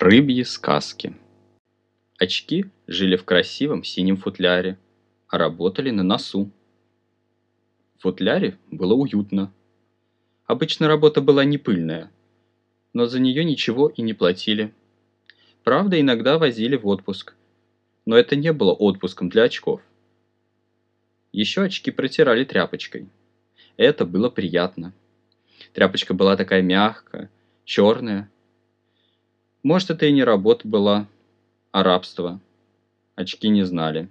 Рыбьи сказки. Очки жили в красивом синем футляре, а работали на носу. В футляре было уютно. Обычно работа была не пыльная, но за нее ничего и не платили. Правда, иногда возили в отпуск, но это не было отпуском для очков. Еще очки протирали тряпочкой. Это было приятно. Тряпочка была такая мягкая, черная. Может, это и не работа была, а рабство. Очки не знали.